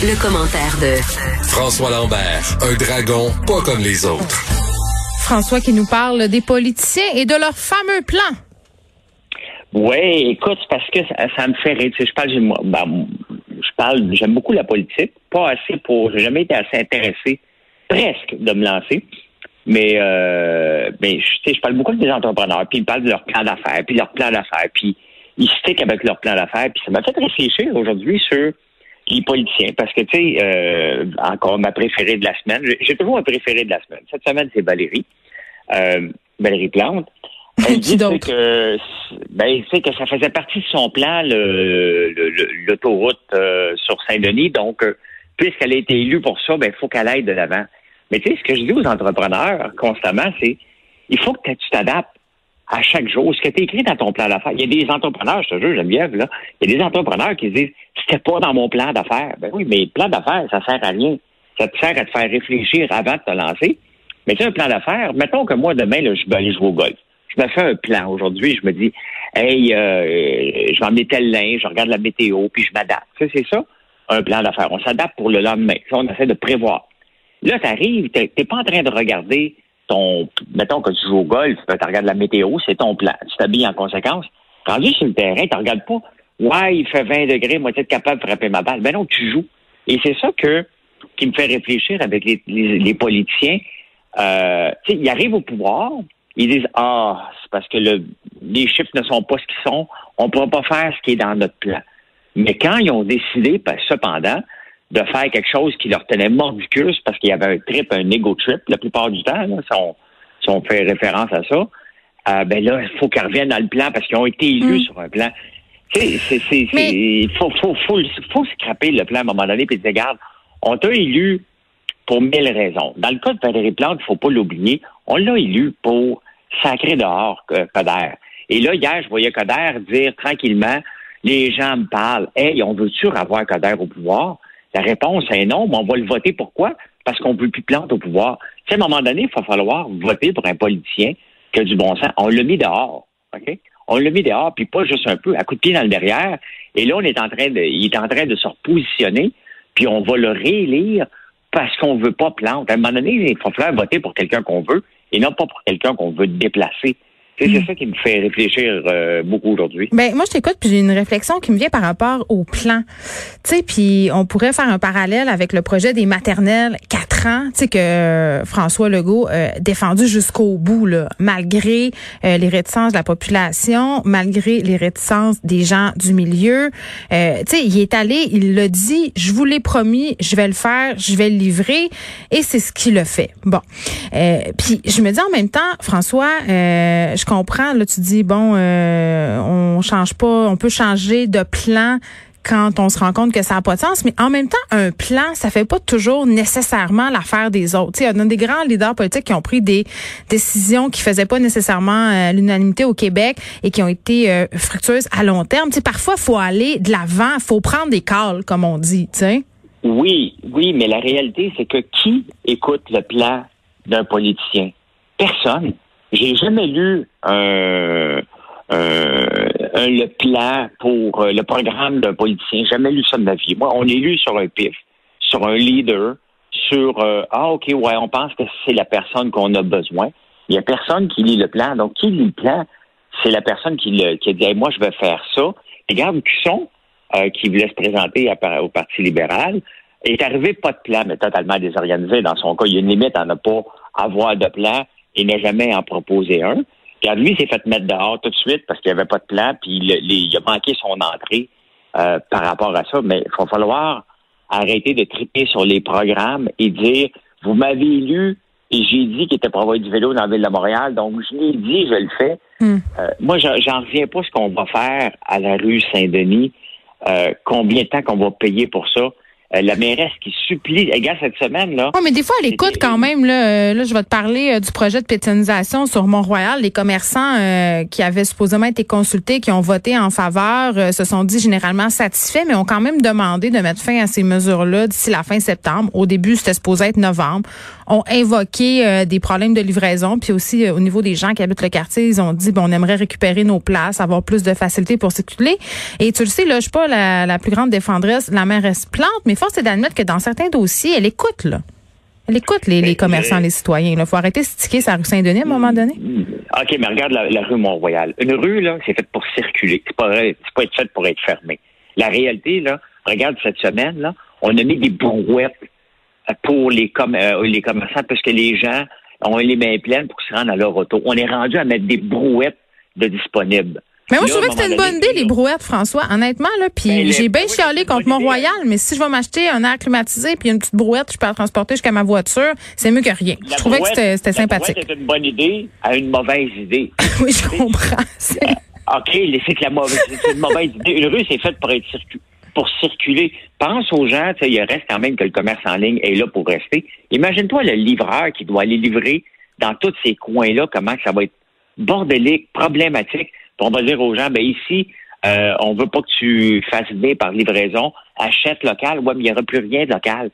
Le, commentaire de François Lambert, un dragon pas comme les autres. François qui nous parle des politiciens et de leur fameux plan. Oui, écoute, parce que ça, ça me fait rire. Tu sais, je parle, j'aime- ben, je parle, j'aime beaucoup la politique, pas assez pour, j'ai jamais été assez intéressé, presque, de me lancer. Mais, euh, mais je, tu sais, je parle beaucoup avec des entrepreneurs, puis ils me parlent de leur plan d'affaires, puis leur plan d'affaires, puis ils stickent avec leur plan d'affaires, puis ça m'a fait réfléchir aujourd'hui sur les politiciens, parce que, tu sais, euh, encore ma préférée de la semaine, j'ai- toujours un préféré de la semaine. Cette semaine, c'est Valérie, euh, Valérie Plante. Elle dit que, ben, que ça faisait partie de son plan, le- le- le- l'autoroute euh, sur Saint-Denis. Donc, euh, puisqu'elle a été élue pour ça, ben, il faut qu'elle aille de l'avant. Mais tu sais, ce que je dis aux entrepreneurs constamment, c'est il faut que tu t'adaptes à chaque jour. Ce que tu écrit dans ton plan d'affaires. Il y a des entrepreneurs, je te jure, Geneviève, là, il y a des entrepreneurs qui disent c'était pas dans mon plan d'affaires. Ben oui, mais le plan d'affaires, ça sert à rien. Ça te sert à te faire réfléchir avant de te lancer. Mais tu sais, un plan d'affaires, mettons que moi, demain, là, je vais aller au golf. Je me fais un plan aujourd'hui, je me dis Hey, euh, je vais emmener tel linge, je regarde la météo, puis je m'adapte. Tu c'est ça, un plan d'affaires. On s'adapte pour le lendemain. Ça, on essaie de prévoir. Là, tu arrives, tu n'es pas en train de regarder ton. Mettons que tu joues au golf, tu regardes la météo, c'est ton plan. Tu t'habilles en conséquence. Rendu sur le terrain, tu regardes pas. Ouais, il fait 20 degrés, moi, tu es capable de frapper ma balle. Ben non, tu joues. Et c'est ça que qui me fait réfléchir avec les, les, les politiciens. Euh, ils arrivent au pouvoir, ils disent Ah, c'est parce que le, les chiffres ne sont pas ce qu'ils sont, on ne pourra pas faire ce qui est dans notre plan. Mais quand ils ont décidé, ben, cependant, de faire quelque chose qui leur tenait mordicus parce qu'il y avait un trip, un ego trip, la plupart du temps, là, si, on, si on fait référence à ça, euh, ben là, il faut qu'ils reviennent dans le plan parce qu'ils ont été élus Mm. sur un plan. Tu sais, c'est, c'est, Mais- c'est, il faut, faut, faut, faut scraper le plan à un moment donné et dire, regarde, on t'a élu pour mille raisons. Dans le cas de Valérie Plante, il faut pas l'oublier, on l'a élu pour sacrer dehors euh, Coder. Et là, hier, je voyais Coder dire tranquillement, les gens me parlent, hey, on veut-tu avoir Coder au pouvoir? La réponse est non, mais on va le voter. Pourquoi? Parce qu'on veut plus Plante au pouvoir. Tu sais, à un moment donné, il va falloir voter pour un politicien qui a du bon sens. On l'a mis dehors, OK? On l'a mis dehors, puis pas juste un peu, à coup de pied dans le derrière. Et là, on est en train de, il est en train de se repositionner, puis on va le réélire parce qu'on veut pas Plante. À un moment donné, il va falloir voter pour quelqu'un qu'on veut et non pas pour quelqu'un qu'on veut déplacer. Sais, C'est ça qui me fait réfléchir euh, beaucoup aujourd'hui. Ben moi je t'écoute puis j'ai une réflexion qui me vient par rapport au plan. Tu sais puis on pourrait faire un parallèle avec le projet des maternelles 4 ans, tu sais que euh, François Legault a défendu jusqu'au bout là, malgré euh, les réticences de la population, malgré les réticences des gens du milieu. Euh, tu sais, il est allé, il l'a dit, je vous l'ai promis, je vais le faire, je vais le livrer et c'est ce qu'il a fait. Bon. Euh, puis je me dis en même temps François, euh, je comprends là tu dis bon euh, on change pas, on peut changer de plan quand on se rend compte que ça n'a pas de sens, mais en même temps, un plan, ça fait pas toujours nécessairement l'affaire des autres. Il y a des grands leaders politiques qui ont pris des décisions qui faisaient pas nécessairement euh, l'unanimité au Québec et qui ont été euh, fructueuses à long terme. Tu sais, parfois, faut aller de l'avant, faut prendre des calls, comme on dit, tu sais. Oui, oui, mais la réalité, c'est que qui écoute le plan d'un politicien? Personne. J'ai jamais lu un, un- un- le plan pour euh, le programme d'un politicien. Jamais lu ça de ma vie. Moi, on est lu sur un pif, sur un leader, sur euh, Ah, OK, ouais, on pense que c'est la personne qu'on a besoin. Il y a personne qui lit le plan. Donc, qui lit le plan? C'est la personne qui, le, qui a dit Moi, je vais faire ça. Regarde, Cusson, euh, qui voulait se présenter au Parti libéral, est arrivé pas de plan, mais totalement désorganisé. Dans son cas, il y a une limite à ne pas avoir de plan et ne jamais en proposer un. Puis lui, il s'est fait mettre dehors tout de suite parce qu'il n'y avait pas de plan, puis il, il a manqué son entrée euh, par rapport à ça. Mais il va falloir arrêter de triper sur les programmes et dire Vous m'avez élu et j'ai dit qu'il était pour avoir du vélo dans la ville de Montréal, donc je l'ai dit, je le fais. Hmm. Euh, moi, j'en j'en reviens pas ce qu'on va faire à la rue Saint-Denis euh, combien de temps qu'on va payer pour ça? Euh, la mairesse qui supplie, gars, cette semaine, là. Oui, mais des fois, elle écoute quand même, là. Euh, là, je vais te parler euh, du projet de pétinisation sur Mont-Royal. Les commerçants qui avaient supposément été consultés, qui ont voté en faveur, se sont dit généralement satisfaits, mais ont quand même demandé de mettre fin à ces mesures-là d'ici la fin septembre. Au début, c'était supposé être novembre. Ont invoqué des problèmes de livraison, puis aussi au niveau des gens qui habitent le quartier, ils ont dit, bon, on aimerait récupérer nos places, avoir plus de facilité pour circuler. Et tu le sais, là, je suis pas la, la plus grande défendresse, la mairesse plante, mais force est d'admettre que dans certains dossiers, elle écoute, là. Elle écoute les, les commerçants, les citoyens. Il faut arrêter de sticker sa rue Saint-Denis à un moment donné. OK, mais regarde la, rue Mont-Royal. Une rue, là, c'est faite pour circuler. C'est pas, pas être faite pour être fermée. La réalité, là, regarde cette semaine, là, on a mis des brouettes pour les, euh, les commerçants parce que les gens ont les mains pleines pour se rendre à leur auto. On est rendu à mettre des brouettes de disponibles. Mais moi, je trouvais que c'était une bonne idée, les brouettes, François, honnêtement. Là, puis ben, j'ai bien chialé contre Mont-Royal, mais si je vais m'acheter un air climatisé puis une petite brouette, je peux la transporter jusqu'à ma voiture, c'est mieux que rien. je trouvais que c'était sympathique. C'est une bonne idée à une mauvaise idée. oui, je comprends. OK, c'est que la mauvaise, une mauvaise idée. Une rue, c'est faite pour être pour circuler. Pense aux gens, il reste quand même que le commerce en ligne est là pour rester. Imagine-toi le livreur qui doit aller livrer dans tous ces coins-là, comment ça va être bordélique, problématique on va dire aux gens, ben ici, euh, on veut pas que tu fasses bien par livraison, achète local. Ouais, mais il n'y aura plus rien de local.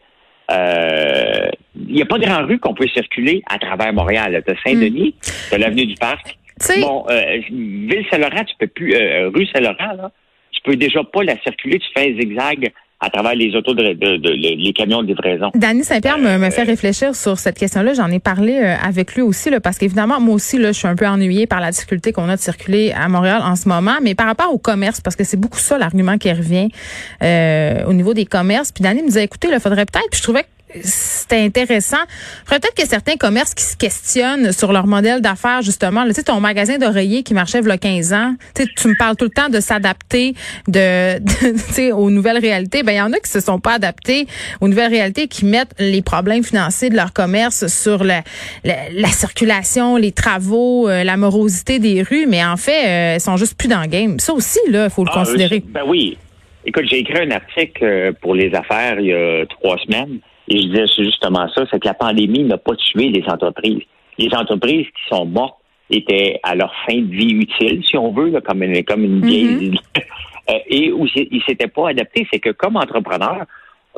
Euh, il n'y a pas de grande rue qu'on peut circuler à travers Montréal. Tu as Saint-Denis, hmm. l'avenue du Parc. Bon, euh, Ville-Saint-Laurent, tu peux plus, euh, rue Saint-Laurent, là, tu peux déjà pas la circuler, tu fais un zigzag à travers les autos de, les camions de livraison. Danny Saint-Pierre me, fait réfléchir sur cette question-là. J'en ai parlé euh, avec lui aussi, là, parce qu'évidemment, moi aussi, là, je suis un peu ennuyée par la difficulté qu'on a de circuler à Montréal en ce moment. Mais par rapport au commerce, parce que c'est beaucoup ça l'argument qui revient euh, au niveau des commerces. Puis Danny me disait, écoutez, il faudrait peut-être. Puis je trouvais que c'était intéressant. Peut-être que certains commerces qui se questionnent sur leur modèle d'affaires, justement. Tu sais, ton magasin d'oreiller qui marchait il y a 15 ans, tu me parles tout le temps de s'adapter de, de aux nouvelles réalités. Ben, il y en a qui se sont pas adaptés aux nouvelles réalités, qui mettent les problèmes financiers de leur commerce sur la, la, circulation, les travaux, euh, la morosité des rues, mais en fait, euh, ils sont juste plus dans le game. Ça aussi, là, il faut le ah, considérer. ben oui. Écoute, j'ai écrit un article euh, pour les affaires il y a trois semaines et je disais justement ça, c'est que la pandémie n'a pas tué les entreprises. Les entreprises qui sont mortes étaient à leur fin de vie utile, si on veut, comme une, comme une vieille. Mm-hmm. Euh, et où ils s'étaient pas adaptés. C'est que comme entrepreneur,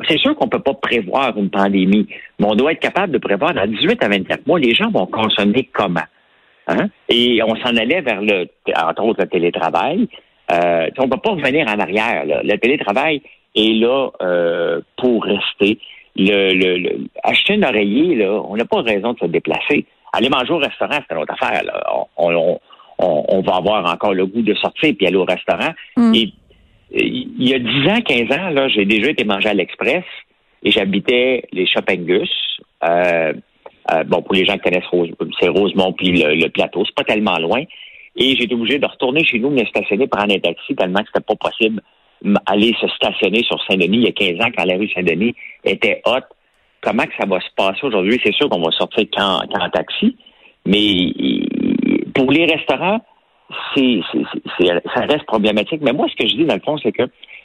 c'est sûr qu'on peut pas prévoir une pandémie, mais on doit être capable de prévoir dans 18 à 24 mois, les gens vont consommer comment? Hein? Et on s'en allait vers le, entre autres, le télétravail. Euh, on ne peut pas revenir en arrière. Le télétravail est là euh, pour rester le, le, acheter un oreiller, là, on n'a pas raison de se déplacer. Aller manger au restaurant, c'est une autre affaire. Là. On, on, on, va avoir encore le goût de sortir puis aller au restaurant. Mm. Et il y a 10 ans, 15 ans, là, j'ai déjà été manger à l'Express et j'habitais les Shoppingus. Euh, euh, bon, pour les gens qui connaissent Rose, c'est Rosemont puis le, plateau, c'est pas tellement loin. Et j'ai été obligé de retourner chez nous, me stationner, prendre un taxi tellement que c'était pas possible aller se stationner sur Saint-Denis il y a 15 ans quand la rue Saint-Denis était haute. Comment que ça va se passer aujourd'hui? C'est sûr qu'on va sortir qu'en, taxi, mais pour les restaurants, c'est, ça reste problématique. Mais moi, ce que je dis, dans le fond, c'est que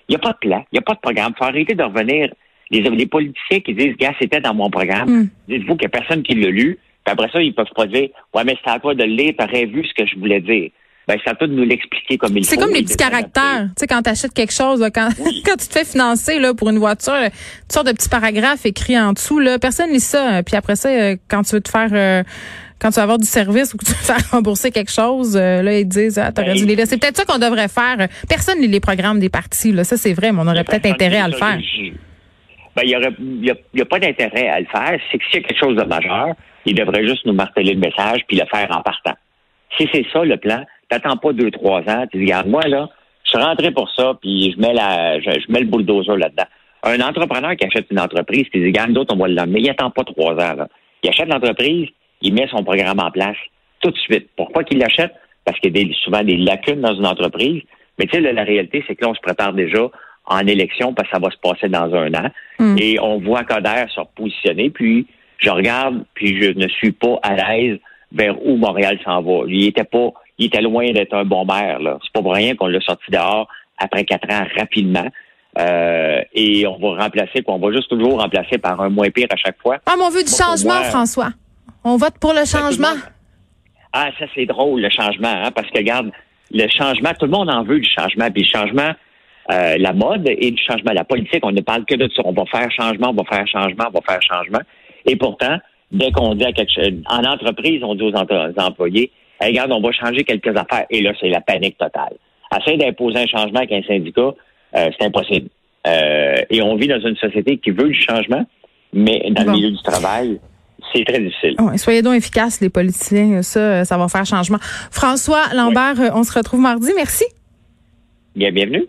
il n'y a pas de plan, il n'y a pas de programme. Il faut arrêter de revenir. Les, les politiciens qui disent, gars, c'était dans mon programme. Hmm. Dites-vous qu'il n'y a personne qui l'a lu. Puis après ça, ils peuvent pas dire, ouais, mais c'est à toi de le lire, t'aurais vu ce que je voulais dire ben, toi de nous l'expliquer comme il faut. C'est comme les petits caractères. Tu sais, quand tu achètes quelque chose, quand, quand tu te fais financer là, pour une voiture, tu sors de petits paragraphes écrits en dessous. Là, personne lit ça. Puis après ça, euh, quand tu veux te faire... Euh, quand tu vas avoir du service ou que tu veux faire rembourser quelque chose, euh, là, ils disent, ah, t'aurais dû les C'est peut-être ça qu'on devrait faire. Personne lit les programmes des partis, là. Ça, c'est vrai, mais on aurait peut-être intérêt à le faire. Ben, il y aurait, y a, pas d'intérêt à le faire. C'est que s'il y a quelque chose de majeur, il devrait juste nous marteler le message puis le faire en partant. Si c'est ça, le plan, T'attends pas deux, trois ans. Tu dis, regarde, moi, là, je suis rentré pour ça, puis je mets la, je, mets le bulldozer là-dedans. Un entrepreneur qui achète une entreprise, puis il dit, regarde, d'autres, on va l'emmener. Il attend pas trois ans, là. Il achète l'entreprise, il met son programme en place tout de suite. Pourquoi qu'il l'achète? Parce qu'il y a souvent des lacunes dans une entreprise. Mais tu sais, la réalité, c'est que là, on se prépare déjà en élection parce que ça va se passer dans un an. Mm. Et on voit Coder se repositionner, puis je regarde, puis je ne suis pas à l'aise vers où Montréal s'en va. Il était pas il était loin d'être un bon maire. Là. C'est pas pour rien qu'on l'a sorti dehors après quatre ans rapidement. Euh, et on va remplacer, on va juste toujours remplacer par un moins pire à chaque fois. Ah, mais on veut du changement, François. On vote pour le ben, changement. Ah, ça c'est drôle, le changement, hein, parce que regarde, le changement, tout le monde en veut du changement, puis le changement, euh, la mode et du changement. La politique, on ne parle que de ça. On va faire changement, on va faire changement, on va faire changement. Et pourtant, dès qu'on dit à quelque chose, en entreprise, on dit aux, employés, regarde, on va changer quelques affaires. Et là, c'est la panique totale. Essayer d'imposer un changement avec un syndicat, euh, c'est impossible. Euh, et on vit dans une société qui veut du changement, mais dans le milieu du travail, c'est très difficile. soyez donc efficaces, les politiciens. Ça, ça va faire changement. François Lambert, on se retrouve mardi. Merci. Bien, bienvenue.